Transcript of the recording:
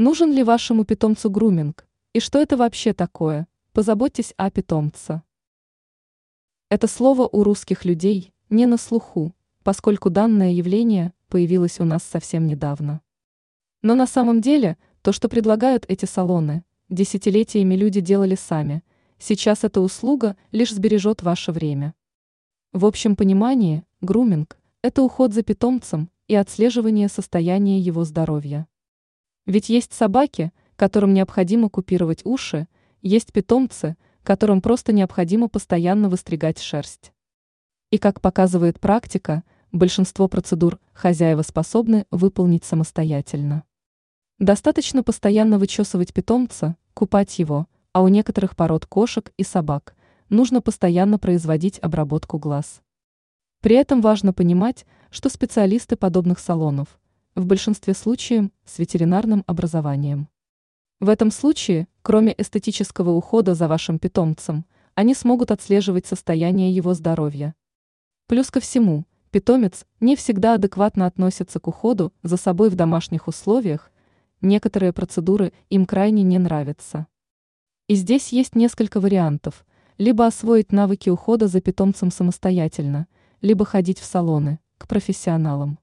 Нужен ли вашему питомцу груминг? И что это вообще такое? Позаботьтесь о питомце. Это слово у русских людей не на слуху, поскольку данное явление появилось у нас совсем недавно. Но на самом деле то, что предлагают эти салоны, десятилетиями люди делали сами, сейчас эта услуга лишь сбережет ваше время. В общем понимании, груминг – это уход за питомцем и отслеживание состояния его здоровья. Ведь есть собаки, которым необходимо купировать уши, есть питомцы, которым просто необходимо постоянно выстригать шерсть. И как показывает практика, большинство процедур хозяева способны выполнить самостоятельно. Достаточно постоянно вычесывать питомца, купать его, а у некоторых пород кошек и собак нужно постоянно производить обработку глаз. При этом важно понимать, что специалисты подобных салонов в большинстве случаев с ветеринарным образованием. В этом случае, кроме эстетического ухода за вашим питомцем, они смогут отслеживать состояние его здоровья. Плюс ко всему, питомец не всегда адекватно относится к уходу за собой в домашних условиях, некоторые процедуры им крайне не нравятся. И здесь есть несколько вариантов, либо освоить навыки ухода за питомцем самостоятельно – либо ходить в салоны, к профессионалам.